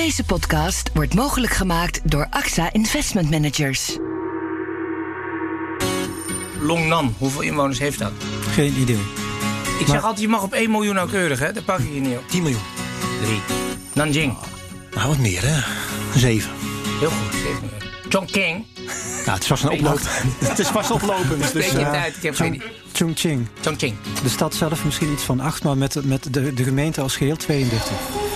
Deze podcast wordt mogelijk gemaakt door AXA Investment Managers. Longnan, hoeveel inwoners heeft dat? Geen idee. Ik zeg altijd, je mag op 1 miljoen nauwkeurig, hè? Dat pak ik je niet op. 10 miljoen. 3. Nanjing. Nou, wat meer, hè? 7. Heel goed, 7 miljoen. Chongqing. Nou, het is vast een oploop. het is vast oplopend. Dus, uit? Ik heb geen idee. Chongqing. Chongqing. De stad zelf misschien iets van 8, maar met, met de, de gemeente als geheel 32.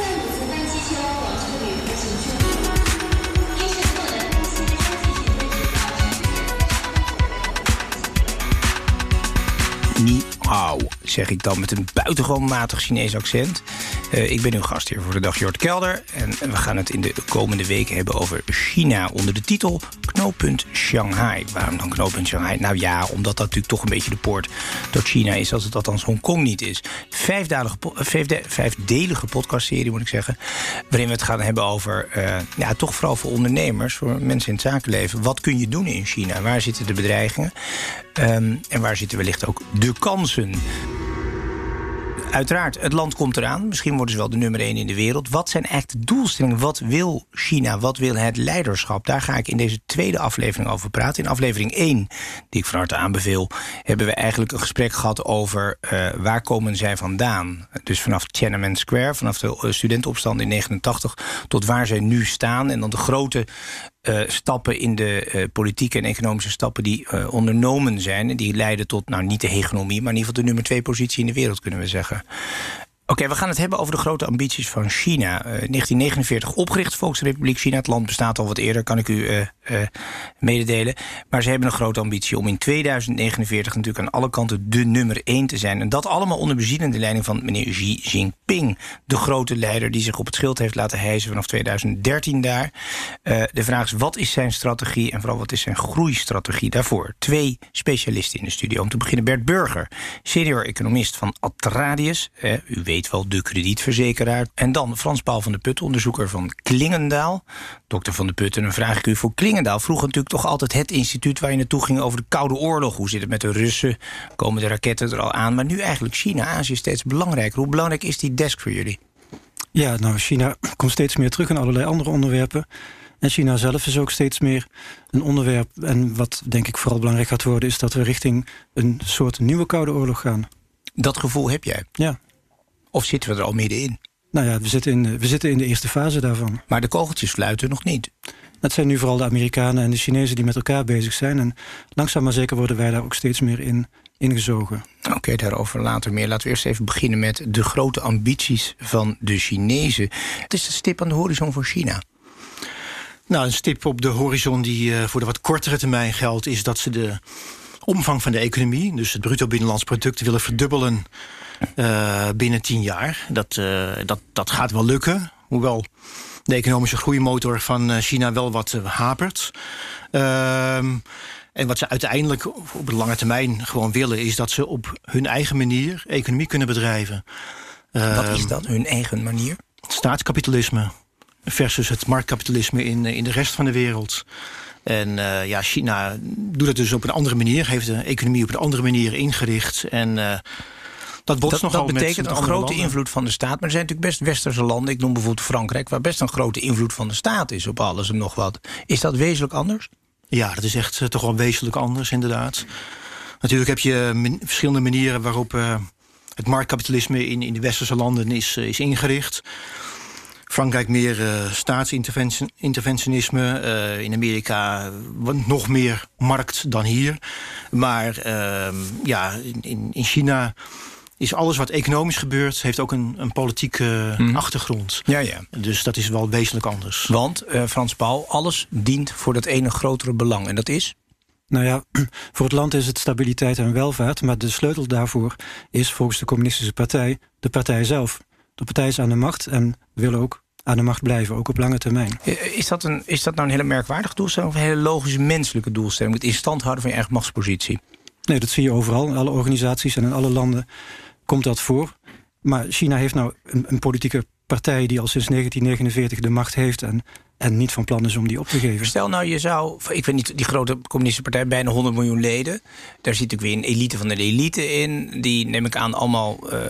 Miami hao, zeg ik dan met een buitengewoon matig Chinees accent. Eh, ik ben uw gastheer voor de dag, Jort Kelder. En we gaan het in de komende weken hebben over China onder de titel Knooppunt Shanghai. Waarom dan Knooppunt Shanghai? Nou ja, omdat dat natuurlijk toch een beetje de poort tot China is... als het althans Hongkong niet is. Eh, vijfde, vijfdelige podcastserie, moet ik zeggen... waarin we het gaan hebben over, eh, ja, toch vooral voor ondernemers... voor mensen in het zakenleven. Wat kun je doen in China? Waar zitten de bedreigingen? Ehm, en waar zitten wellicht ook de kansen? Uiteraard, het land komt eraan. Misschien worden ze wel de nummer één in de wereld. Wat zijn eigenlijk de doelstellingen? Wat wil China? Wat wil het leiderschap? Daar ga ik in deze tweede aflevering over praten. In aflevering 1, die ik van harte aanbeveel... hebben we eigenlijk een gesprek gehad over eh, waar komen zij vandaan. Dus vanaf Tiananmen Square, vanaf de eh, studentenopstand in 89... tot waar zij nu staan. En dan de grote eh, stappen in de eh, politieke en economische stappen die eh, ondernomen zijn. En die leiden tot, nou niet de hegemonie, maar in ieder geval de nummer twee positie in de wereld, kunnen we zeggen. Oké, we gaan het hebben over de grote ambities van China. Eh, 1949 opgericht, Volksrepubliek China. Het land bestaat al wat eerder, kan ik u eh, eh, mededelen. Maar ze hebben een grote ambitie om in 2049 natuurlijk aan alle kanten de nummer één te zijn. En dat allemaal onder bezielende leiding van meneer Xi Jinping. De grote leider die zich op het schild heeft laten hijsen vanaf 2013 daar. Eh, de vraag is, wat is zijn strategie en vooral wat is zijn groeistrategie daarvoor? Twee specialisten in de studio. Om te beginnen Bert Burger, senior economist van Atradius. Eh, u weet wel, de kredietverzekeraar. En dan Frans Paul van de Put, onderzoeker van Klingendaal. Dokter van de Put, en dan vraag ik u voor Klingendaal. Vroeger natuurlijk toch altijd het instituut waar je naartoe ging over de Koude Oorlog. Hoe zit het met de Russen? Komen de raketten er al aan? Maar nu eigenlijk China, Azië steeds belangrijker. Hoe belangrijk is die desk voor jullie? Ja, nou, China komt steeds meer terug in allerlei andere onderwerpen. En China zelf is ook steeds meer een onderwerp. En wat denk ik vooral belangrijk gaat worden, is dat we richting een soort nieuwe Koude Oorlog gaan. Dat gevoel heb jij? Ja. Of zitten we er al middenin? Nou ja, we zitten in, de- we zitten in de eerste fase daarvan. Maar de kogeltjes fluiten nog niet. Het zijn nu vooral de Amerikanen en de Chinezen die met elkaar bezig zijn. En langzaam maar zeker worden wij daar ook steeds meer in ingezogen. Oké, daarover later meer. Laten we eerst even beginnen met de grote ambities van de Chinezen. Het is de stip aan de horizon voor China. Nou, een stip op de horizon die eh, voor de wat kortere termijn geldt... is dat ze de omvang van de economie... dus het bruto binnenlands product willen verdubbelen eh, binnen tien jaar. Dat, eh, dat, dat gaat wel lukken, hoewel de economische groeimotor van eh, China wel wat hapert. Ehm, en wat ze uiteindelijk op de lange termijn gewoon willen... is dat ze op hun eigen manier economie kunnen bedrijven. Wat Ehm, is dat, hun eigen manier? staatskapitalisme versus het marktkapitalisme in, in de rest van de wereld. En ja, China doet het dus op een andere manier, heeft de economie op een andere manier ingericht. En dat Dat, dat betekent met een grote landen. invloed van de staat. Maar er zijn natuurlijk best westerse landen, ik noem bijvoorbeeld Frankrijk... waar best een grote invloed van de staat is op alles en nog wat. Is dat wezenlijk anders? Ja, dat is echt eh, toch wel wezenlijk anders, inderdaad. Natuurlijk heb je men- verschillende manieren waarop eh, het marktkapitalisme in, in de westerse landen is, eh, is ingericht. Frankrijk meer eh, staatsinterventionisme. eh, in Amerika nog meer markt dan hier. Maar ehm, ja, in, in China is alles wat economisch gebeurt... heeft ook een, een politieke Mhm. achtergrond. Ja, ja. Dus dat is wel wezenlijk anders. Want, eh, Frans Paul, alles dient voor dat ene grotere belang. En dat is? Nou ja, voor het land is het stabiliteit en welvaart, maar de sleutel daarvoor is volgens de Communistische Partij de partij zelf. De partij is aan de macht en wil ook aan de macht blijven, ook op lange termijn. Eh, Is dat, een, is dat nou een hele merkwaardige doelstelling... of een hele logische menselijke doelstelling? Het in stand houden van je eigen machtspositie. Nee, dat zie je overal. In alle organisaties en in alle landen komt dat voor. Maar China heeft nou een, een politieke partij die al sinds 1949 de macht heeft. En en niet van plan is om die op te geven. Stel nou, je zou, ik weet niet, die grote communistische partij, bijna 100 miljoen leden. Daar zit ook weer een elite van de elite in. Die, neem ik aan, allemaal uh,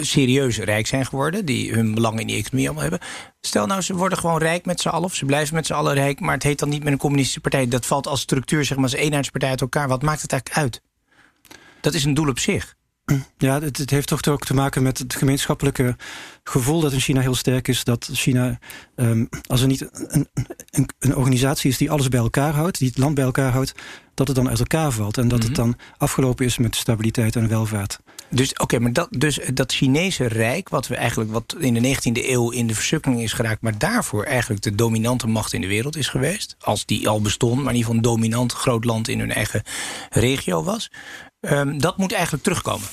serieus rijk zijn geworden. Die hun belang in die economie allemaal hebben. Stel nou, ze worden gewoon rijk met z'n allen. Of ze blijven met z'n allen rijk. Maar het heet dan niet meer een communistische partij. Dat valt als structuur, zeg maar, als eenheidspartij uit elkaar. Wat maakt het eigenlijk uit? Dat is een doel op zich. Ja, het, het, heeft toch ook te maken met het gemeenschappelijke gevoel dat in China heel sterk is. Dat China, um, als er niet een, een, een, organisatie is die alles bij elkaar houdt, die het land bij elkaar houdt, dat het dan uit elkaar valt. En dat het mhm. dan afgelopen is met stabiliteit en welvaart. Dus oké, maar dat, dus dat Chinese rijk, wat we eigenlijk wat in de 19e eeuw in de versukkeling is geraakt, maar daarvoor eigenlijk de dominante macht in de wereld is geweest, als die al bestond, maar in ieder geval een dominant groot land in hun eigen regio was. Um, dat moet eigenlijk terugkomen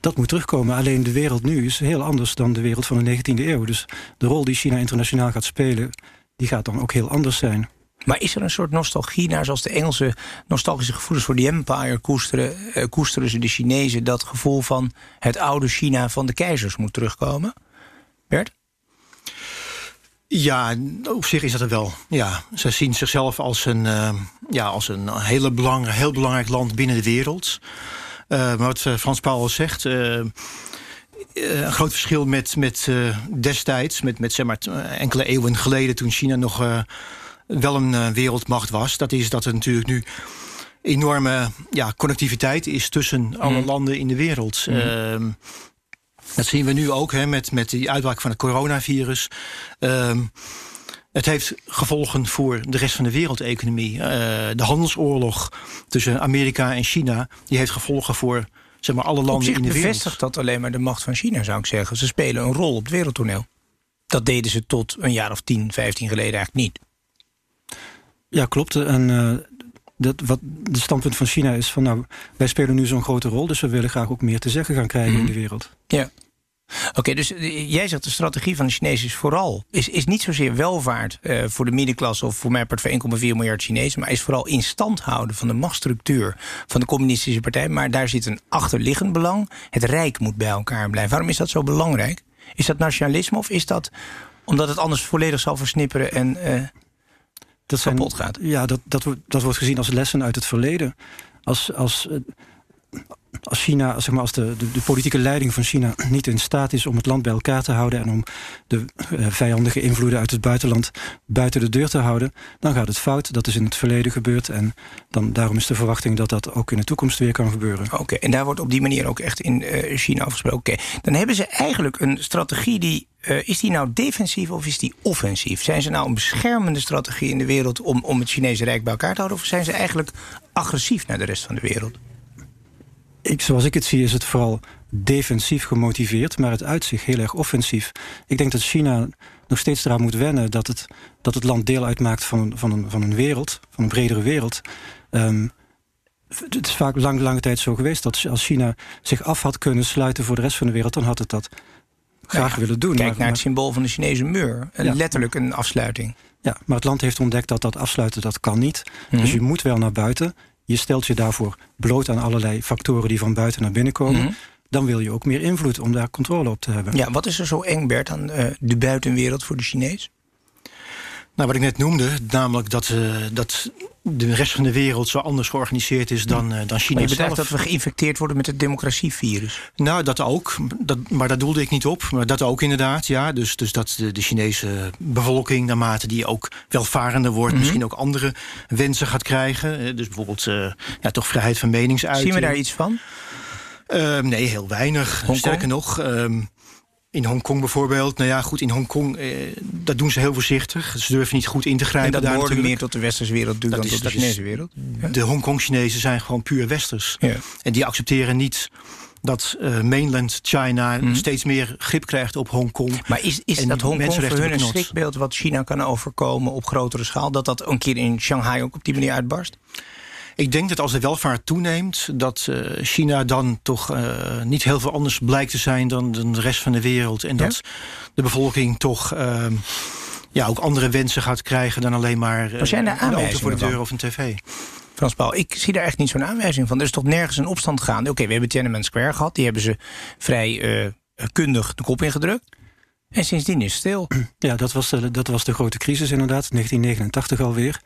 dat moet terugkomen. Alleen de wereld nu is heel anders dan de wereld van de 19e eeuw. Dus de rol die China internationaal gaat spelen, die gaat dan ook heel anders zijn. Maar is er een soort nostalgie naar, zoals de Engelse nostalgische gevoelens voor die empire koesteren, eh, koesteren ze de Chinezen dat gevoel van het oude China van de keizers moet terugkomen? Bert? Ja, op zich is dat er wel. Ja, ze zien zichzelf als een, uh, ja, als een hele belang, heel belangrijk land binnen de wereld. Uh, maar wat eh, Frans Paul zegt. Uh, een groot verschil met, met destijds, met, met zeg maar, enkele eeuwen geleden, toen China nog wel een wereldmacht was. Dat is dat er natuurlijk nu enorme ja, connectiviteit is tussen alle mm. landen in de wereld. Mm. Ehm, dat zien we nu ook hè, met, met die uitbraak van het coronavirus. Uh, het heeft gevolgen voor de rest van de wereldeconomie. Uh, de handelsoorlog tussen Amerika en China... die heeft gevolgen voor zeg maar, alle landen in de wereld. bevestigt dat alleen maar de macht van China, zou ik zeggen. Ze spelen een rol op het wereldtoneel. Dat deden ze tot een jaar of 10, 15 geleden eigenlijk niet. Ja, klopt. En uh, dat, wat de standpunt van China is van... nou, wij spelen nu zo'n grote rol... dus we willen graag ook meer te zeggen gaan krijgen in mhm. de wereld. Ja. Oké, dus eh, jij zegt de strategie van de Chinezen is vooral... is, is niet zozeer welvaart uh, voor de middenklasse... of voor mij part voor 1,4 miljard Chinezen... maar is vooral in stand houden van de machtsstructuur van de communistische partij. Maar daar zit een achterliggend belang. Het Rijk moet bij elkaar blijven. Waarom is dat zo belangrijk? Is dat nationalisme of is dat omdat het anders volledig zal versnipperen... en uh, dat zijn, kapot gaat? Ja, dat, dat, dat wordt gezien als lessen uit het verleden. Als... als als China, zeg maar, als de, de, de, politieke leiding van China niet in staat is om het land bij elkaar te houden en om de uh, vijandige invloeden uit het buitenland buiten de deur te houden, dan gaat het fout. Dat is in het verleden gebeurd en dan, daarom is de verwachting dat dat ook in de toekomst weer kan gebeuren. Oké, en daar wordt op die manier ook echt in uh, China afgesproken. Oké, dan hebben ze eigenlijk een strategie die uh, is die nou defensief of is die offensief? Zijn ze nou een beschermende strategie in de wereld om, om het Chinese Rijk bij elkaar te houden? Of zijn ze eigenlijk agressief naar de rest van de wereld? Ik, zoals ik het zie, is het vooral defensief gemotiveerd, maar het uitzicht heel erg offensief. Ik denk dat China nog steeds eraan moet wennen dat het, dat het land deel uitmaakt van, van, een, van een wereld, van een bredere wereld. Um, het is vaak lang, lange tijd zo geweest dat als China zich af had kunnen sluiten voor de rest van de wereld, dan had het dat graag willen doen. Kijk naar het symbool van de Chinese muur. Letterlijk een afsluiting. Ja, maar het land heeft ontdekt dat dat afsluiten, dat kan niet. Dus mhm. je moet wel naar buiten. Je stelt je daarvoor bloot aan allerlei factoren die van buiten naar binnen komen. Mhm. Dan wil je ook meer invloed om daar controle op te hebben. Ja, wat is er zo eng, Bert, aan uh, de buitenwereld voor de Chinees? Nou, wat ik net noemde, namelijk dat, uh, dat de rest van de wereld zo anders georganiseerd is dan, uh, dan China maar je dat we geïnfecteerd worden met het democratievirus? Nou, dat ook. Dat, maar daar doelde ik niet op. Maar dat ook inderdaad, ja. Dus, dus dat de, de Chinese bevolking, naarmate die ook welvarender wordt... Mhm. misschien ook andere wensen gaat krijgen. Dus bijvoorbeeld uh, ja, toch vrijheid van meningsuiting. Zien we daar iets van? Uh, nee, heel weinig. Sterker nog... Uh, in Hongkong bijvoorbeeld. Nou ja, goed, in Hongkong, eh, dat doen ze heel voorzichtig. Ze durven niet goed in te grijpen. En dat behoort meer tot de westerse wereld dan tot de Chinese wereld? De Hongkong-Chinezen zijn gewoon puur westers. Ja. En die accepteren niet dat uh, mainland China mhm. steeds meer grip krijgt op Hongkong. Maar is, is dat Hongkong voor hun een schrikbeeld wat China kan overkomen op grotere schaal? Dat dat een keer in Shanghai ook op die manier uitbarst? Ik denk dat als de welvaart toeneemt, dat uh, China dan toch uh, niet heel veel anders blijkt te zijn dan, dan de rest van de wereld. En dat de bevolking toch uh, ja, ook andere wensen gaat krijgen dan alleen maar uh, een auto voor de deur of een tv. Frans Paul, ik zie daar echt niet zo'n aanwijzing van. Er is toch nergens een opstand gaande. Oké, we hebben Tiananmen Square gehad. Die hebben ze vrij kundig de kop ingedrukt. En sindsdien is het stil. Ja, dat was de, dat was de grote crisis inderdaad, 1989 alweer.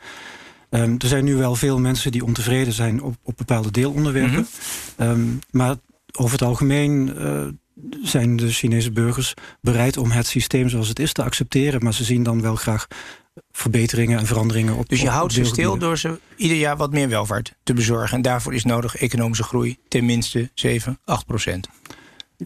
Um, er zijn nu wel veel mensen die ontevreden zijn op, op bepaalde deelonderwerpen. Mm um, maar over het algemeen uh, zijn de Chinese burgers bereid om het systeem zoals het is te accepteren. Maar ze zien dan wel graag verbeteringen en veranderingen op. Dus je op, houdt ze stil door ze ieder jaar wat meer welvaart te bezorgen. En daarvoor is nodig economische groei ten minste 7, 8 procent.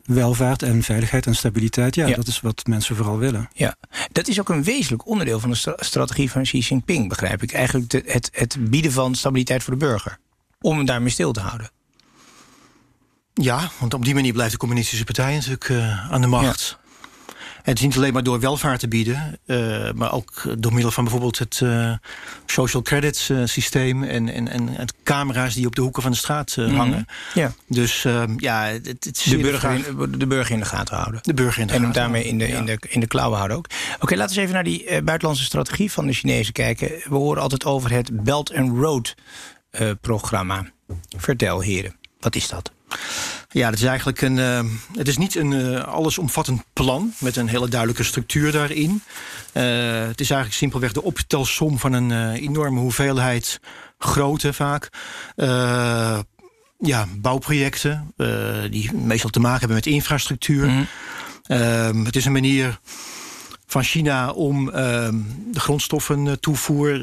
Welvaart en veiligheid en stabiliteit, ja, ja, dat is wat mensen vooral willen. Ja, dat is ook een wezenlijk onderdeel van de stra strategie van Xi Jinping, begrijp ik. Eigenlijk de, het, het bieden van stabiliteit voor de burger. Om hem daarmee stil te houden. Ja, want op die manier blijft de communistische partij natuurlijk uh, aan de macht. Ja. Het is niet alleen maar door welvaart te bieden, uh, maar ook door middel van bijvoorbeeld het uh, social credits uh, systeem en, en, en het camera's die op de hoeken van de straat mm -hmm. hangen. Ja. Dus ja, het, het de, burger in, de burger in de gaten houden. De burger in de en gaten. hem daarmee in de, ja. in, de, in de klauwen houden ook. Oké, okay, laten we eens even naar die buitenlandse strategie van de Chinezen kijken. We horen altijd over het Belt and Road programma. Vertel, heren, wat is dat? Ja, het is eigenlijk een. Uh, het is niet een uh, allesomvattend plan met een hele duidelijke structuur daarin. Uh, het is eigenlijk simpelweg de optelsom van een enorme hoeveelheid grote vaak. ja, bouwprojecten die meestal te maken hebben met infrastructuur. Mm -hmm. het is een manier van China om de grondstoffen toevoer.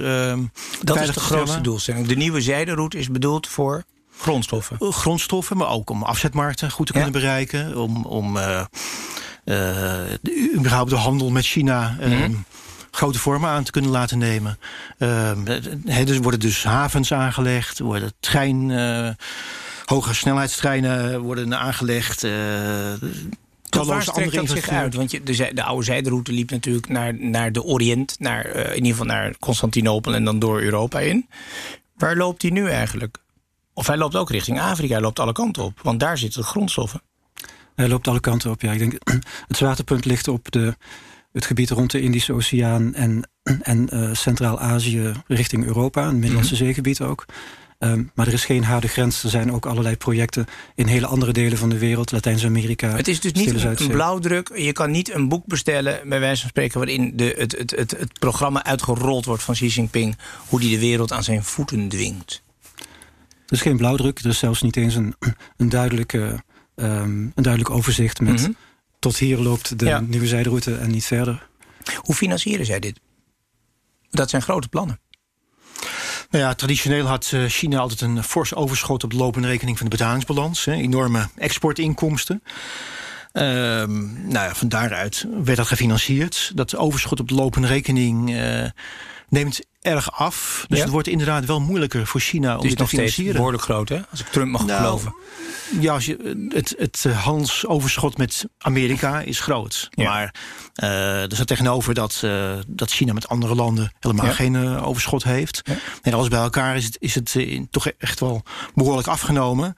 dat is de grootste doelstelling. De nieuwe zijderoute is bedoeld voor Grondstoffen? Grondstoffen, maar ook om afzetmarkten goed te kunnen ja. bereiken. Om, om uh, uh, de, überhaupt de handel met China uh, mm -hmm. grote vormen aan te kunnen laten nemen. er worden dus havens aangelegd, worden trein, hoge snelheidstreinen worden aangelegd. Tot waar strekt dat zich uit? Want je, de, de, oude zijderoute liep natuurlijk naar, naar de Oriënt, naar, in ieder geval naar Constantinopel en dan door Europa in. Waar loopt die nu eigenlijk? Of hij loopt ook richting Afrika, hij loopt alle kanten op. Want daar zitten de grondstoffen. Hij loopt alle kanten op, ja. Ik denk, het zwaartepunt ligt op de, het gebied rond de Indische Oceaan... en, en uh, Centraal-Azië richting Europa, een Middellandse mm -hmm. zeegebied ook. Um, maar er is geen harde grens. Er zijn ook allerlei projecten in hele andere delen van de wereld. Latijns-Amerika, Het is dus niet een, een blauwdruk. Je kan niet een boek bestellen, bij wijze van spreken... waarin de, het, het, het, het programma uitgerold wordt van Xi Jinping... hoe die de wereld aan zijn voeten dwingt. Er is geen blauwdruk. Er is zelfs niet eens een, een, duidelijke, um, een duidelijk overzicht met... Mm -hmm. tot hier loopt de ja. nieuwe zijderoute en niet verder. Hoe financieren zij dit? Dat zijn grote plannen. Nou ja, traditioneel had China altijd een fors overschot op de lopende rekening van de betalingsbalans. Hè, enorme exportinkomsten. Um, nou ja, van daaruit werd dat gefinancierd. Dat overschot op de lopende rekening uh, neemt erg af. Dus ja? het wordt inderdaad wel moeilijker voor China om dit te financieren. behoorlijk groot, hè? Als ik Trump mag nou, geloven. Ja, als je, het, het handelsoverschot met Amerika is groot. Ja. Maar uh, er staat tegenover dat, uh, dat China met andere landen helemaal ja. geen uh, overschot heeft. En alles bij elkaar is het, is het toch echt wel behoorlijk afgenomen.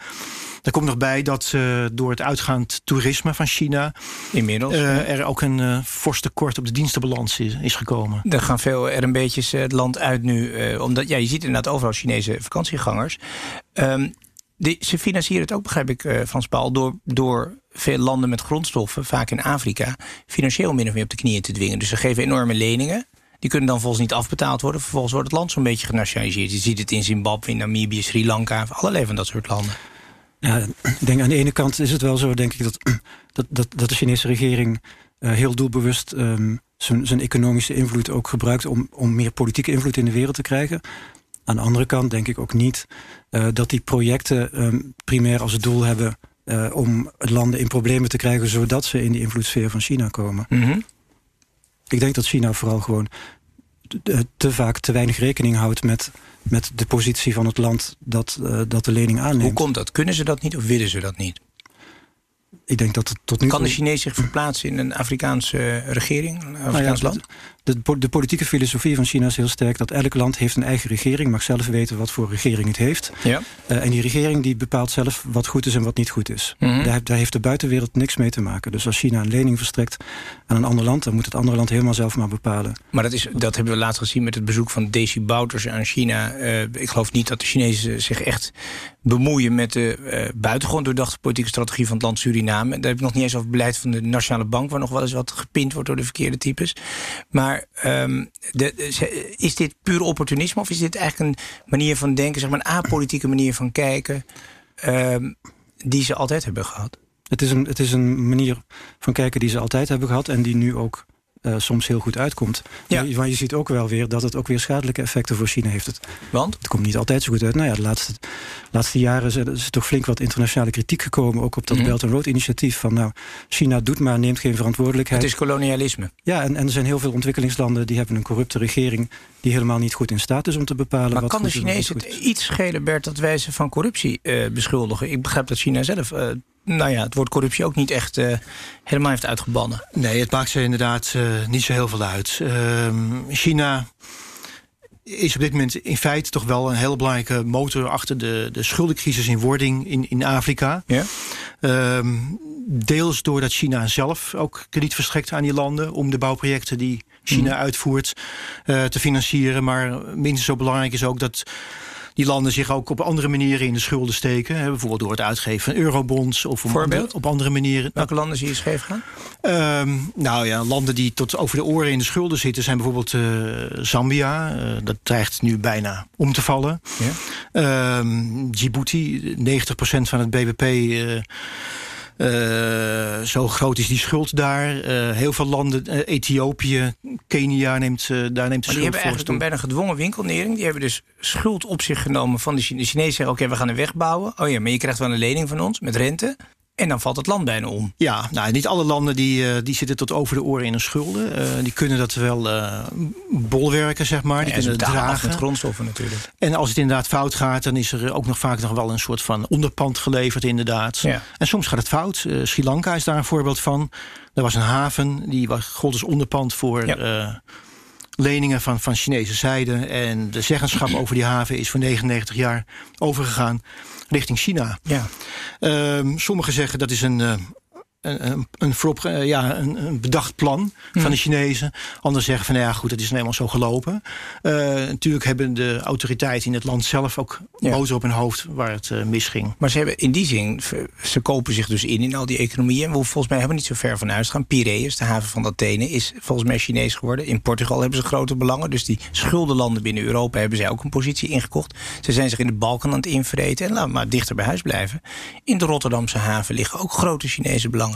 Er komt nog bij dat uh, door het uitgaand toerisme van China... Inmiddels, uh, er ook een uh, fors tekort op de dienstenbalans is, is gekomen. Er gaan veel er een beetje het land uit nu. omdat ja, je ziet inderdaad overal Chinese vakantiegangers. Um, die, ze financieren het ook, begrijp ik, Frans Paul... Door, door veel landen met grondstoffen, vaak in Afrika... financieel min of meer op de knieën te dwingen. Dus ze geven enorme leningen... Die kunnen dan volgens niet afbetaald worden. Vervolgens wordt het land zo'n beetje genationaliseerd. Je ziet het in Zimbabwe, Namibië, Sri Lanka... allerlei van dat soort landen. Ja, ik denk aan de ene kant is het wel zo, denk ik, dat, dat, dat, dat de Chinese regering uh, heel doelbewust um, zijn economische invloed ook gebruikt om, om meer politieke invloed in de wereld te krijgen. Aan de andere kant denk ik ook niet uh, dat die projecten um, primair als doel hebben uh, om landen in problemen te krijgen zodat ze in die invloedssfeer van China komen. Mm -hmm. Ik denk dat China vooral gewoon te, te vaak te weinig rekening houdt met met de positie van het land dat, uh, dat de lening aanneemt. Hoe komt dat? Kunnen ze dat niet of willen ze dat niet? Ik denk dat het tot nu Kan de Chinees zich verplaatsen in een Afrikaanse regering, een Afrikaans nou ja, land? De, de, politieke filosofie van China is heel sterk... dat elk land heeft een eigen regering, mag zelf weten wat voor regering het heeft. Ja. Uh, en die regering die bepaalt zelf wat goed is en wat niet goed is. Mm -hmm. daar, daar, heeft de buitenwereld niks mee te maken. Dus als China een lening verstrekt aan een ander land... dan moet het andere land helemaal zelf maar bepalen. Maar dat, is, dat hebben we laatst gezien met het bezoek van Desi Bouters aan China. Uh, ik geloof niet dat de Chinezen zich echt bemoeien met de uh, buitengewoon doordachte politieke strategie van het land Suriname. Daar heb ik nog niet eens over beleid van de Nationale Bank, waar nog wel eens wat gepind wordt door de verkeerde types. Maar de, is dit puur opportunisme of is dit eigenlijk een manier van denken, zeg maar een apolitieke manier van kijken, um, die ze altijd hebben gehad? Het is, een, het is een manier van kijken die ze altijd hebben gehad en die nu ook uh, soms heel goed uitkomt. Ja. Maar, maar, je ziet ook wel weer dat het ook weer schadelijke effecten voor China heeft. Het, Want? Het komt niet altijd zo goed uit. Nou ja, de laatste, laatste jaren is er, is er toch flink wat internationale kritiek gekomen. Ook op dat mm. Belt and Road initiatief. Van nou, China doet maar, neemt geen verantwoordelijkheid. Het is kolonialisme. Ja, en, en er zijn heel veel ontwikkelingslanden die hebben een corrupte regering die helemaal niet goed in staat is om te bepalen. Maar wat kan de Chinezen het iets schelen, Bert, dat wij ze van corruptie uh, beschuldigen? Ik begrijp dat China zelf uh, nou ja, het woord corruptie ook niet echt uh, helemaal heeft uitgebannen. Nee, het maakt ze inderdaad uh, niet zo heel veel uit. Uh, China is op dit moment in feite toch wel een hele belangrijke motor achter de, de schuldencrisis in wording in, in Afrika. Ja. Ehm, deels doordat China zelf ook krediet verstrekt aan die landen om de bouwprojecten die China mm. uitvoert uh, te financieren. Maar minstens zo belangrijk is ook dat die landen zich ook op andere manieren in de schulden steken. Hè, bijvoorbeeld door het uitgeven van eurobonds of op, andere, op andere manieren. Welke landen zie je scheef gaan? Um, nou ja, landen die tot over de oren in de schulden zitten zijn bijvoorbeeld uh, Zambia. Uh, dat dreigt nu bijna om te vallen. Ja. Um, Djibouti, 90% van het bbp. Uh, uh, zo groot is die schuld daar. Uh, heel veel landen, uh, Ethiopië, Kenia neemt, daar neemt de maar schuld die hebben eigenlijk een bijna gedwongen winkelnering. Die hebben dus schuld op zich genomen van de Chinezen. De Chinezen zeggen, oké, okay, we gaan een weg bouwen. Oh ja, maar je krijgt wel een lening van ons met rente. En dan valt het land bijna om. Ja, nou, niet alle landen die, uh, die zitten tot over de oren in hun schulden. Uh, die kunnen dat wel uh, bolwerken, zeg maar. Die kunnen dragen. met grondstoffen natuurlijk. En als het inderdaad fout gaat, dan is er ook nog vaak nog wel een soort van onderpand geleverd, inderdaad. Ja. En soms gaat het fout. Sri Lanka is daar een voorbeeld van. Er was een haven, die was, gold als onderpand voor. Ja. Leningen van, van Chinese zijde. En de zeggenschap over die haven is voor 99 jaar overgegaan richting China. Ja. Um, sommigen zeggen dat is een, uh, een, een, voorop, uh, ja, een, een, bedacht plan van de Chinezen. Anderen zeggen van nou ja goed, het is nou eenmaal zo gelopen. Uh, natuurlijk hebben de autoriteiten in het land zelf ook ja. boter op hun hoofd waar het uh, misging. Maar ze hebben in die zin, ze kopen zich dus in in al die economieën. We hoeven volgens mij helemaal niet zo ver van uitgaan. Piraeus, de haven van Athene, is volgens mij Chinees geworden. In Portugal hebben ze grote belangen. Dus die schuldenlanden binnen Europa hebben zij ook een positie ingekocht. Ze zijn zich in de Balkan aan het invreten. En laten we maar dichter bij huis blijven. In de Rotterdamse haven liggen ook grote Chinese belangen.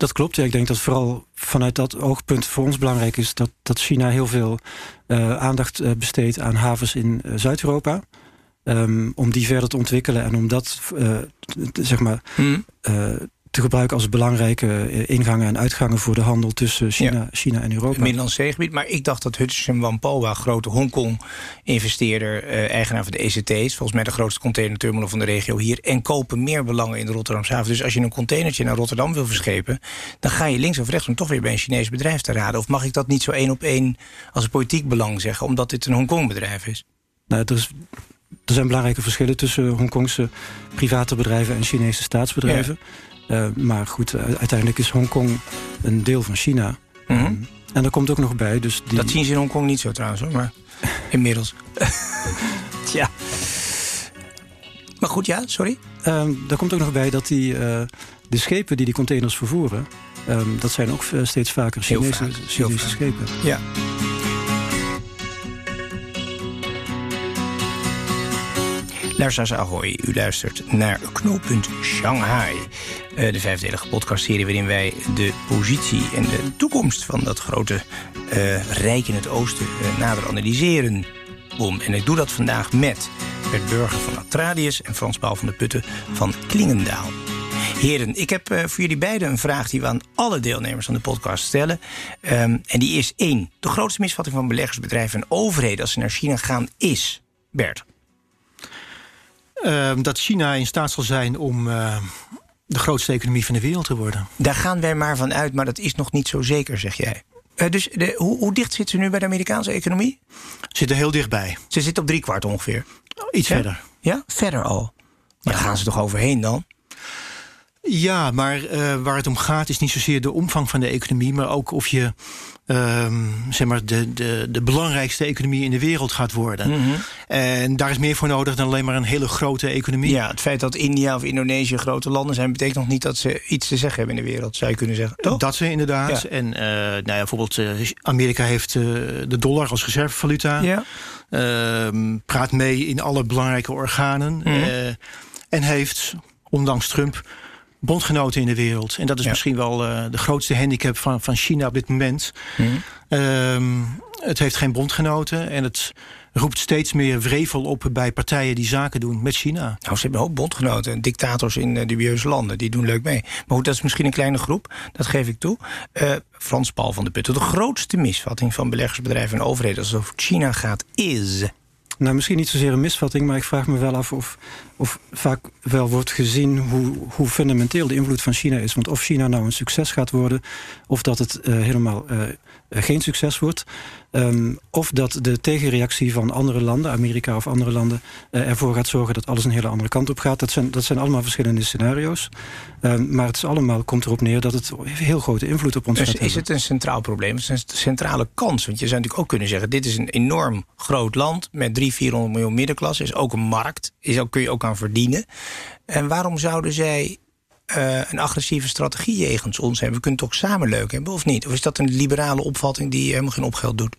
Dat klopt. Ja, ik denk dat vooral vanuit dat oogpunt voor ons belangrijk is dat, dat China heel veel uh, aandacht uh, besteedt aan havens in uh, Zuid-Europa. Um, om die verder te ontwikkelen en om dat zeg maar. Hmm te gebruiken als belangrijke ingangen en uitgangen voor de handel tussen China, ja. China en Europa. Het Middellandse zeegebied. Maar ik dacht dat Hudson Wampoa, grote Hongkong-investeerder, eh, eigenaar van de ECT, is volgens mij de grootste containerterminal van de regio hier, en kopen meer belangen in de Rotterdamse haven. Dus als je een containertje naar Rotterdam wil verschepen, dan ga je links of rechts om toch weer bij een Chinees bedrijf te raden. Of mag ik dat niet zo één op één als politiek belang zeggen, omdat dit een Hongkong-bedrijf is? Nou, er, is, er zijn belangrijke verschillen tussen Hongkongse private bedrijven en Chinese staatsbedrijven. Ja. Uh, maar goed, uh, uiteindelijk is Hongkong een deel van China. Mm -hmm. um, en er komt ook nog bij. Dus die... Dat zien ze in Hongkong niet zo trouwens, hoor, maar inmiddels. ja. Maar goed, ja, sorry. Um, daar komt ook nog bij dat die, uh, de schepen die die containers vervoeren... Um, dat zijn ook steeds vaker Chinese, vaak. Chinese schepen. Ja. Luisteraars Ahoy, u luistert naar Knooppunt Shanghai. Uh, de vijfdelige podcastserie waarin wij de positie en de toekomst van dat grote uh, rijk in het oosten uh, nader analyseren. Boom. En ik doe dat vandaag met Bert Burger van Atradius en Frans Paul van de Putten van Klingendaal. Heren, ik heb voor jullie beiden een vraag die we aan alle deelnemers van de podcast stellen. Um, en die is één. De grootste misvatting van beleggersbedrijven en overheden als ze naar China gaan is... Bert. Uh, dat China in staat zal zijn om de grootste economie van de wereld te worden. Daar gaan wij maar van uit, maar dat is nog niet zo zeker, zeg jij. Uh, dus de, hoe, hoe, dicht zit ze nu bij de Amerikaanse economie? Ze zitten heel dichtbij. Ze zit op drie kwart ongeveer. Iets ja? verder. Ja, verder al. Maar ja. gaan ze toch overheen dan? Ja, maar uh, waar het om gaat is niet zozeer de omvang van de economie, maar ook of je ehm, zeg maar de, de, de belangrijkste economie in de wereld gaat worden. Mhm. En daar is meer voor nodig dan alleen maar een hele grote economie. Ja, het feit dat India of Indonesië grote landen zijn, betekent nog niet dat ze iets te zeggen hebben in de wereld, zou je kunnen zeggen. Toch? Dat ze inderdaad. Ja. En eh, nou ja, bijvoorbeeld eh, Amerika heeft eh, de dollar als reservevaluta. Ja. Ehm, praat mee in alle belangrijke organen. Mhm. eh, en heeft, ondanks Trump, bondgenoten in de wereld. En dat is Ja. misschien wel eh, de grootste handicap van, van China op dit moment. Mhm. Ehm, het heeft geen bondgenoten en het roept steeds meer wrevel op bij partijen die zaken doen met China. Nou, ze hebben ook bondgenoten en dictators in eh, dubieuze landen. Die doen leuk mee. Maar goed, dat is misschien een kleine groep. Dat geef ik toe. Eh, Frans Paul van de Putten. De grootste misvatting van beleggersbedrijven en overheden als het over China gaat is... Nou, misschien niet zozeer een misvatting, maar ik vraag me wel af of, of vaak wel wordt gezien hoe, hoe fundamenteel de invloed van China is. Want of China nou een succes gaat worden, of dat het eh, helemaal eh, geen succes wordt. ehm, of dat de tegenreactie van andere landen, Amerika of andere landen, eh, ervoor gaat zorgen dat alles een hele andere kant op gaat. Dat zijn, dat zijn allemaal verschillende scenario's. Ehm, maar het is allemaal, komt erop neer dat het heel grote invloed op ons Dus gaat is hebben. het een centraal probleem? Het is een centrale kans. Want je zou natuurlijk ook kunnen zeggen... dit is een enorm groot land met 300, 400 miljoen middenklasse. Is ook een markt. Is ook, kun je ook aan verdienen. En waarom zouden zij eh, een agressieve strategie jegens ons hebben? We kunnen toch samen leuk hebben, of niet? Of is dat een liberale opvatting die helemaal geen opgeld doet?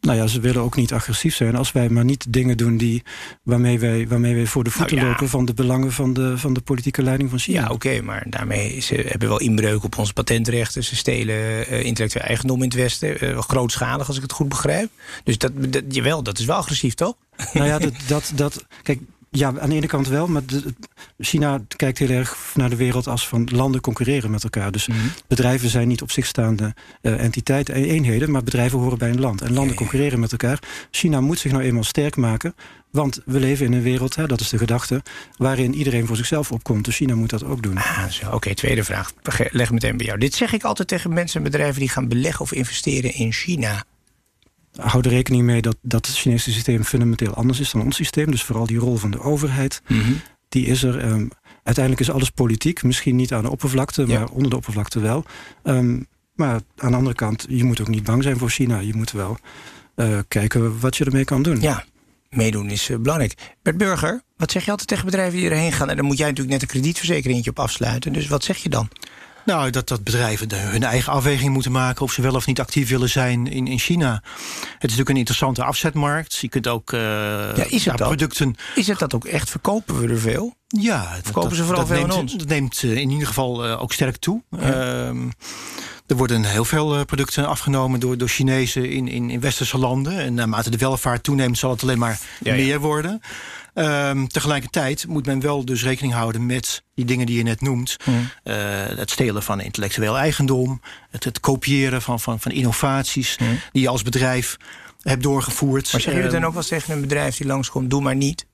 Nou ja, ze willen ook niet agressief zijn als wij maar niet dingen doen die, waarmee, wij, waarmee wij voor de voeten Nou ja. lopen van de belangen van de, van de politieke leiding van China. Ja, oké, maar daarmee ze hebben wel inbreuk op onze patentrechten. Ze stelen eh, intellectueel eigendom in het Westen. eh, grootschalig, als ik het goed begrijp. Dus dat, dat, jawel, dat is wel agressief, toch? Nou ja, dat, dat, dat, kijk, ja, aan de ene kant wel, maar de- China kijkt heel erg naar de wereld als van landen concurreren met elkaar. Dus Mhm. bedrijven zijn niet op zich staande eh, entiteiten, eh, eenheden, maar bedrijven horen bij een land. En landen concurreren met elkaar. China moet zich nou eenmaal sterk maken, want we leven in een wereld, hè, dat is de gedachte, waarin iedereen voor zichzelf opkomt. Dus China moet dat ook doen. Ah. Oké, tweede vraag. Leg meteen bij jou. Dit zeg ik altijd tegen mensen en bedrijven die gaan beleggen of investeren in China. Hou er rekening mee dat, dat het Chinese systeem fundamenteel anders is dan ons systeem. Dus vooral die rol van de overheid, die is er. ehm, uiteindelijk is alles politiek. Misschien niet aan de oppervlakte, Ja. maar onder de oppervlakte wel. Ehm, maar aan de andere kant, je moet ook niet bang zijn voor China. Je moet wel eh, kijken wat je ermee kan doen. Ja, meedoen is eh, belangrijk. Bert Burger, wat zeg je altijd tegen bedrijven die erheen gaan? En dan moet jij natuurlijk net een kredietverzekeringetje op afsluiten. Dus wat zeg je dan? Nou, dat, dat bedrijven de- hun eigen afweging moeten maken of ze wel of niet actief willen zijn in, in China. Het is natuurlijk een interessante afzetmarkt. Je kunt ook eh, is het dat? producten. Is het dat ook echt? Verkopen we er veel? Ja, Verkopen dat- ze vooral dat veel aan neemt, ons? Dat neemt eh, in ieder geval eh, ook sterk toe. Ehm, er worden heel veel eh, producten afgenomen door, door Chinezen in, in, in westerse landen. En naarmate de welvaart toeneemt, zal het alleen maar Ja, ja. meer worden. Ehm, tegelijkertijd moet men wel dus rekening houden met die dingen die je net noemt. Eh, het stelen van intellectueel eigendom. Het, het kopiëren van, van, van innovaties die je als bedrijf hebt doorgevoerd. Maar zeggen jullie Ehm, dan ook wel tegen een bedrijf die langskomt, doe maar niet?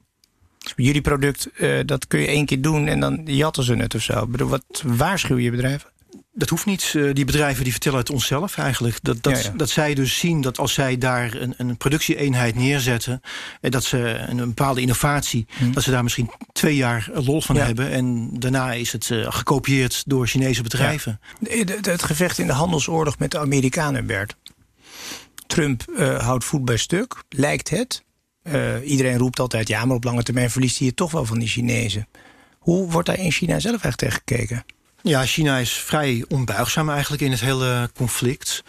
Jullie product, eh, dat kun je één keer doen en dan jatten ze het of zo. Ik bedoel, wat waarschuw je bedrijven? Dat hoeft niet. Eh, die bedrijven die vertellen het onszelf eigenlijk. Dat, dat, Ja, ja. dat zij dus zien dat als zij daar een, een productieeenheid neerzetten... en dat ze een, een bepaalde innovatie... dat ze daar misschien twee jaar lol van Hm. Ja. hebben... en daarna is het eh, gekopieerd door Chinese bedrijven. Het gevecht in de handelsoorlog met de Amerikanen, Bert. Trump eh, houdt voet bij stuk, lijkt het. Eh, iedereen roept altijd, ja, maar op lange termijn verliest hij het toch wel van die Chinezen. Hoe wordt daar in China zelf echt tegen gekeken? Ja, China is vrij onbuigzaam eigenlijk in het hele conflict.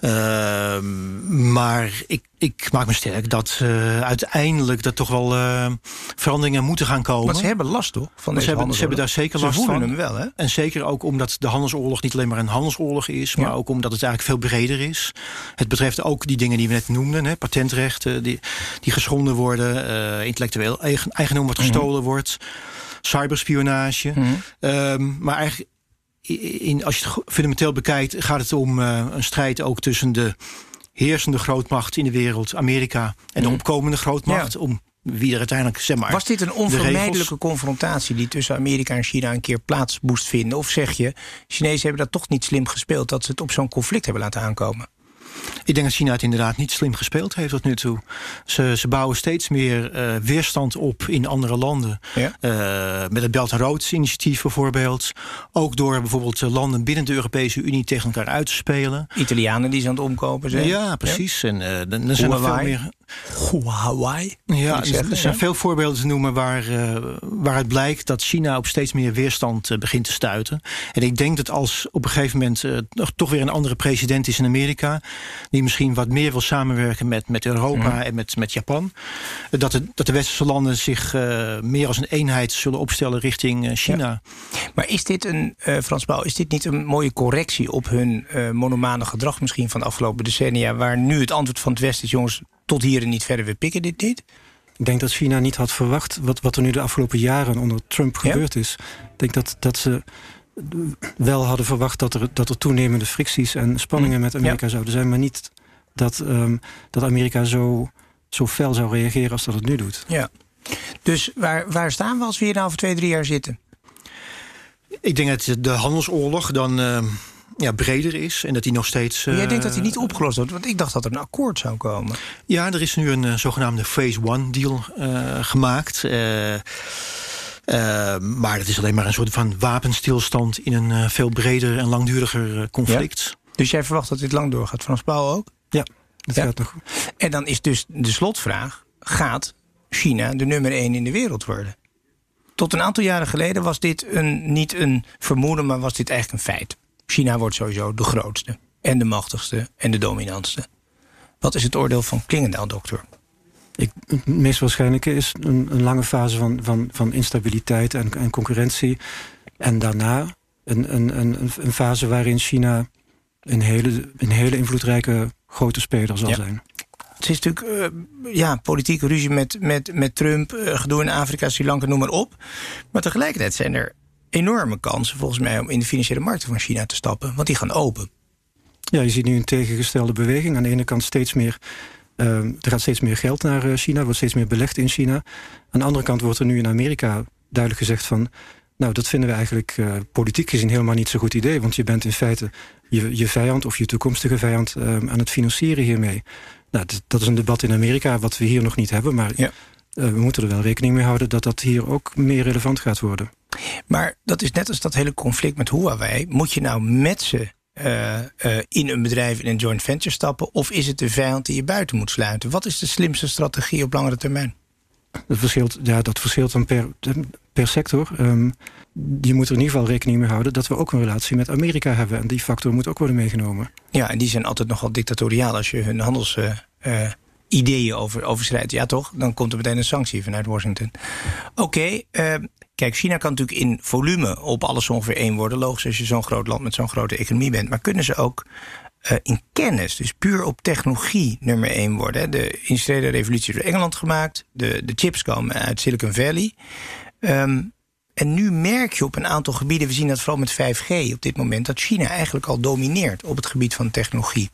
Ehm, maar ik, ik maak me sterk dat eh, uiteindelijk er toch wel eh, veranderingen moeten gaan komen. Want ze hebben last toch? Van deze ze, hebben, ze hebben daar zeker Ze last voelen van. hem wel, hè? En zeker ook omdat de handelsoorlog niet alleen maar een handelsoorlog is, maar ook omdat het eigenlijk veel breder is. Het betreft ook die dingen die we net noemden, hè, patentrechten die, die geschonden worden, eh, intellectueel eigen, eigendom wat gestolen wordt, cyberspionage. Ehm, maar eigenlijk, in, als je het fundamenteel bekijkt, gaat het om eh, een strijd ook tussen de heersende grootmacht in de wereld, Amerika, en de opkomende grootmacht, Ja. om wie er uiteindelijk, zeg maar. Was dit een onvermijdelijke confrontatie die tussen Amerika en China een keer plaats moest vinden? Of zeg je, Chinezen hebben dat toch niet slim gespeeld dat ze het op zo'n conflict hebben laten aankomen? Ik denk dat China het inderdaad niet slim gespeeld heeft tot nu toe. Ze, ze bouwen steeds meer uh, weerstand op in andere landen. Ja. Uh, met het Belt and Road initiatief bijvoorbeeld. Ook door bijvoorbeeld landen binnen de Europese Unie tegen elkaar uit te spelen. Italianen die ze aan het omkopen zijn. Ja, precies. Ja. En uh, dan zijn er veel meer... Hawaii. Ja, er zijn veel voorbeelden te noemen waar, uh, waaruit blijkt dat China op steeds meer weerstand uh, begint te stuiten. En ik denk dat als op een gegeven moment uh, toch weer een andere president is in Amerika, die misschien wat meer wil samenwerken met, met Europa mm. en met, met Japan, dat de, dat de westerse landen zich meer als een eenheid zullen opstellen richting China. Ja. Maar is dit een, Frans Bouw, is dit niet een mooie correctie op hun monomane gedrag misschien van de afgelopen decennia, waar nu het antwoord van het Westen is, jongens, tot hier en niet verder, we pikken dit niet? Ik denk dat China niet had verwacht wat, wat er nu de afgelopen jaren onder Trump ja? gebeurd is. Ik denk dat, dat ze wel hadden verwacht dat er, dat er toenemende fricties en spanningen met Amerika ja. zouden zijn, maar niet dat, um, dat Amerika zo, zo fel zou reageren als dat het nu doet. Ja. Dus waar, waar staan we als we hier nou over twee, drie jaar zitten? Ik denk dat de handelsoorlog dan. Uh ja, breder is en dat die nog steeds. Uh, jij denkt dat die niet opgelost wordt? Want ik dacht dat er een akkoord zou komen. Ja, er is nu een uh, zogenaamde Phase One deal uh, gemaakt. maar het is alleen maar een soort van wapenstilstand in een veel breder en langduriger conflict. Ja? Dus jij verwacht dat dit lang doorgaat? Frans Pauw ook? Ja, dat ja. gaat nog. En dan is dus de slotvraag: gaat China de nummer één in de wereld worden? Tot een aantal jaren geleden was dit een, niet een vermoeden, maar was dit eigenlijk een feit. China wordt sowieso de grootste en de machtigste en de dominantste. Wat is het oordeel van Klingendaal, dokter? Ik, het meest waarschijnlijke is een, een lange fase van, van, van instabiliteit en, en concurrentie. En daarna een, een, een, een fase waarin China een hele, een hele invloedrijke grote speler zal ja. zijn. Het is natuurlijk uh, ja, politieke ruzie met, met, met Trump, uh, gedoe in Afrika, Sri Lanka, noem maar op. Maar tegelijkertijd zijn er enorme kansen volgens mij om in de financiële markten van China te stappen, want die gaan open. Ja, je ziet nu een tegengestelde beweging. Aan de ene kant steeds meer. Uh, er gaat steeds meer geld naar uh, China, wordt steeds meer belegd in China. Aan de andere kant wordt er nu in Amerika duidelijk gezegd van. Nou, dat vinden we eigenlijk uh, politiek gezien helemaal niet zo'n goed idee. Want je bent in feite je, je vijand of je toekomstige vijand ehm, aan het financieren hiermee. Nou, dat, dat, is een debat in Amerika wat we hier nog niet hebben. Maar ja. we moeten er wel rekening mee houden dat dat hier ook meer relevant gaat worden. Maar dat is net als dat hele conflict met Huawei. Moet je nou met ze uh, uh, in een bedrijf in een joint venture stappen? Of is het de vijand die je buiten moet sluiten? Wat is de slimste strategie op langere termijn? Dat verschilt, ja, dat verschilt dan per, per sector. Um, je moet er in ieder geval rekening mee houden dat we ook een relatie met Amerika hebben. En die factor moet ook worden meegenomen. Ja, en die zijn altijd nogal dictatoriaal als je hun handels. Uh, ideeën over, overschrijdt. Ja, toch? Dan komt er meteen een sanctie vanuit Washington. Oké, okay, uh, kijk, China kan natuurlijk in volume op alles ongeveer één worden. Logisch als je zo'n groot land met zo'n grote economie bent. Maar kunnen ze ook uh, in kennis, dus puur op technologie, nummer één worden? De industriële revolutie door Engeland gemaakt. De, de chips komen uit Silicon Valley. Um, en nu merk je op een aantal gebieden, we zien dat vooral met 5G op dit moment, dat China eigenlijk al domineert op het gebied van technologie.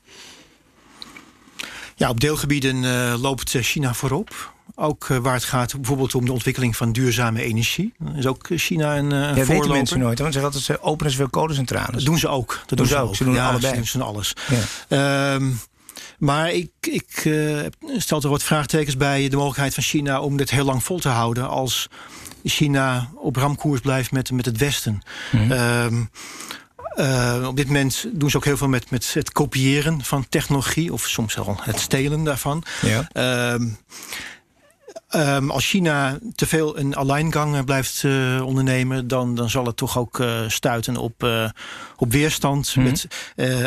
Ja, op deelgebieden uh, loopt China voorop. Ook uh, waar het gaat bijvoorbeeld om de ontwikkeling van duurzame energie. Is ook China een, uh, ja, voorloper. weten mensen nooit. Want ze, altijd, ze openen veel kolencentrales. Dat doen ze ook. Dat doen, doen ze ook. Ze doen ja, allebei. Ze doen alles. Ja. Um, maar ik, ik uh, stel er wat vraagtekens bij de mogelijkheid van China om dit heel lang vol te houden als China op ramkoers blijft met, met het Westen. Mm -hmm. um, uh, op dit moment doen ze ook heel veel met, met het kopiëren van technologie, of soms wel het stelen daarvan. Ja. Uh, Um, als China te veel een alleingang blijft uh, ondernemen, dan, dan zal het toch ook uh, stuiten op, uh, op weerstand. Mm -hmm. Met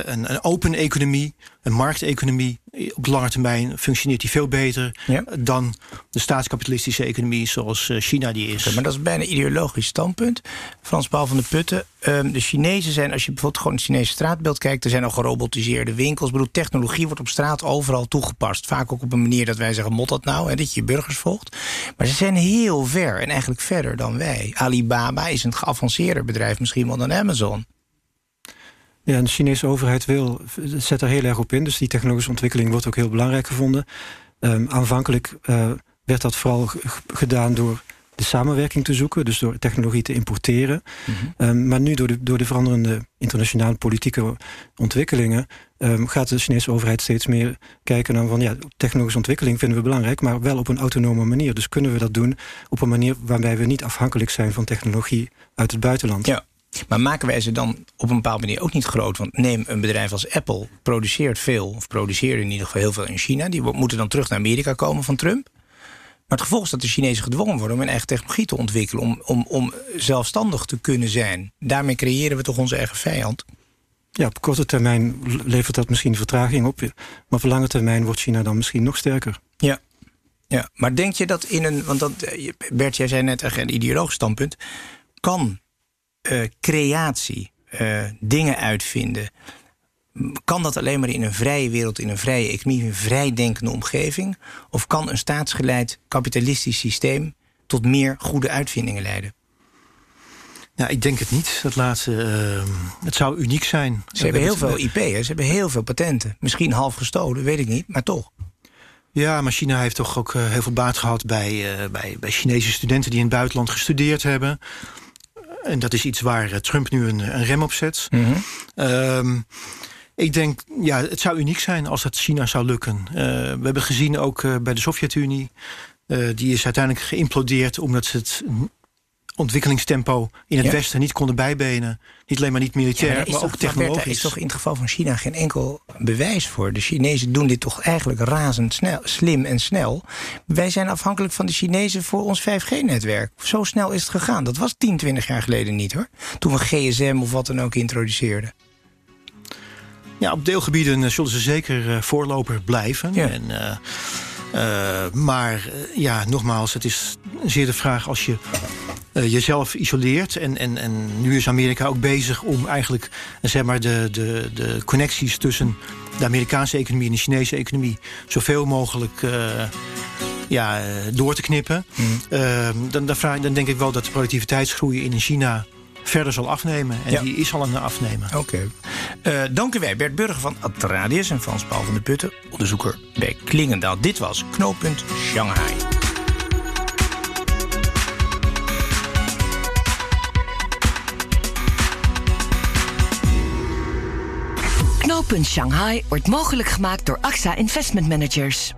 een, een, open economie, een markteconomie. Op de lange termijn functioneert die veel beter ja. dan de staatskapitalistische economie zoals China die is. Okay, maar dat is bijna een ideologisch standpunt. Frans Paul van de Putten. Um, de Chinezen zijn, als je bijvoorbeeld gewoon het Chinese straatbeeld kijkt, er zijn al gerobotiseerde winkels. Ik bedoel, technologie wordt op straat overal toegepast. Vaak ook op een manier dat wij zeggen, mot dat nou, hè, dat je je burgers volgt. Maar ze zijn heel ver en eigenlijk verder dan wij. Alibaba is een geavanceerder bedrijf misschien wel dan Amazon. Ja, en de Chinese overheid wil, zet er heel erg op in. Dus die technologische ontwikkeling wordt ook heel belangrijk gevonden. Um, aanvankelijk uh, werd dat vooral gedaan door de samenwerking te zoeken, dus door technologie te importeren. Ehm, maar nu door de, door de veranderende internationale politieke ontwikkelingen ehm, gaat de Chinese overheid steeds meer kijken naar van ja, technologische ontwikkeling vinden we belangrijk, maar wel op een autonome manier. Dus kunnen we dat doen op een manier waarbij we niet afhankelijk zijn van technologie uit het buitenland. Ja. Maar maken wij ze dan op een bepaalde manier ook niet groot? Want neem een bedrijf als Apple, produceert veel, of produceerde in ieder geval heel veel in China. Die moeten dan terug naar Amerika komen van Trump. Maar het gevolg is dat de Chinezen gedwongen worden om hun eigen technologie te ontwikkelen. Om, om, om zelfstandig te kunnen zijn. Daarmee creëren we toch onze eigen vijand? Ja, op korte termijn levert dat misschien vertraging op. Maar op lange termijn wordt China dan misschien nog sterker. Ja, ja. maar denk je dat in een. Want dat, Bert, jij zei net een ideologisch standpunt. Kan uh, creatie, uh, dingen uitvinden. Kan dat alleen maar in een vrije wereld, in een vrije economie, een vrijdenkende omgeving? Of kan een staatsgeleid kapitalistisch systeem tot meer goede uitvindingen leiden? Nou, ik denk het niet. Dat laatste, uh, het zou uniek zijn. Ze hebben heel veel IP, hè? ze hebben heel veel patenten. Misschien half gestolen, weet ik niet, maar toch. Ja, maar China heeft toch ook heel veel baat gehad bij, uh, bij, bij Chinese studenten die in het buitenland gestudeerd hebben. En dat is iets waar eh, Trump nu een, een rem op zet. Mhm. Ehm, ik denk, ja, het zou uniek zijn als dat China zou lukken. Uh, we hebben gezien ook uh, bij de Sovjet-Unie. Uh, die is uiteindelijk geïmplodeerd omdat ze het ontwikkelingstempo in het Ja. Westen niet konden bijbenen. Niet alleen maar niet militair, Ja, maar, ook technologisch. is toch in het geval van China geen enkel bewijs voor. De Chinezen doen dit toch eigenlijk razendsnel, slim en snel. Wij zijn afhankelijk van de Chinezen voor ons 5G-netwerk. Zo snel is het gegaan. Dat was 10, 20 jaar geleden niet hoor. Toen we GSM of wat dan ook introduceerden. Ja, op deelgebieden eh, zullen ze zeker eh, voorloper blijven. Ja. En, eh, maar ja, nogmaals, het is zeer de vraag als je eh, jezelf isoleert. En, en, en nu is Amerika ook bezig om eigenlijk zeg maar, de, de, de connecties tussen de Amerikaanse economie en de Chinese economie zoveel mogelijk eh, ja, eh, door te knippen. Eh, dan, dan, vraag, dan denk ik wel dat de productiviteitsgroei in China verder zal afnemen. En Ja. die is al aan het afnemen. Oké. Eh, dank u wij, Bert Burger van Atradius en Frans Paul van de Putten, onderzoeker bij Klingendaal. Dit was Knooppunt Shanghai. Shanghai wordt mogelijk gemaakt door AXA Investment Managers.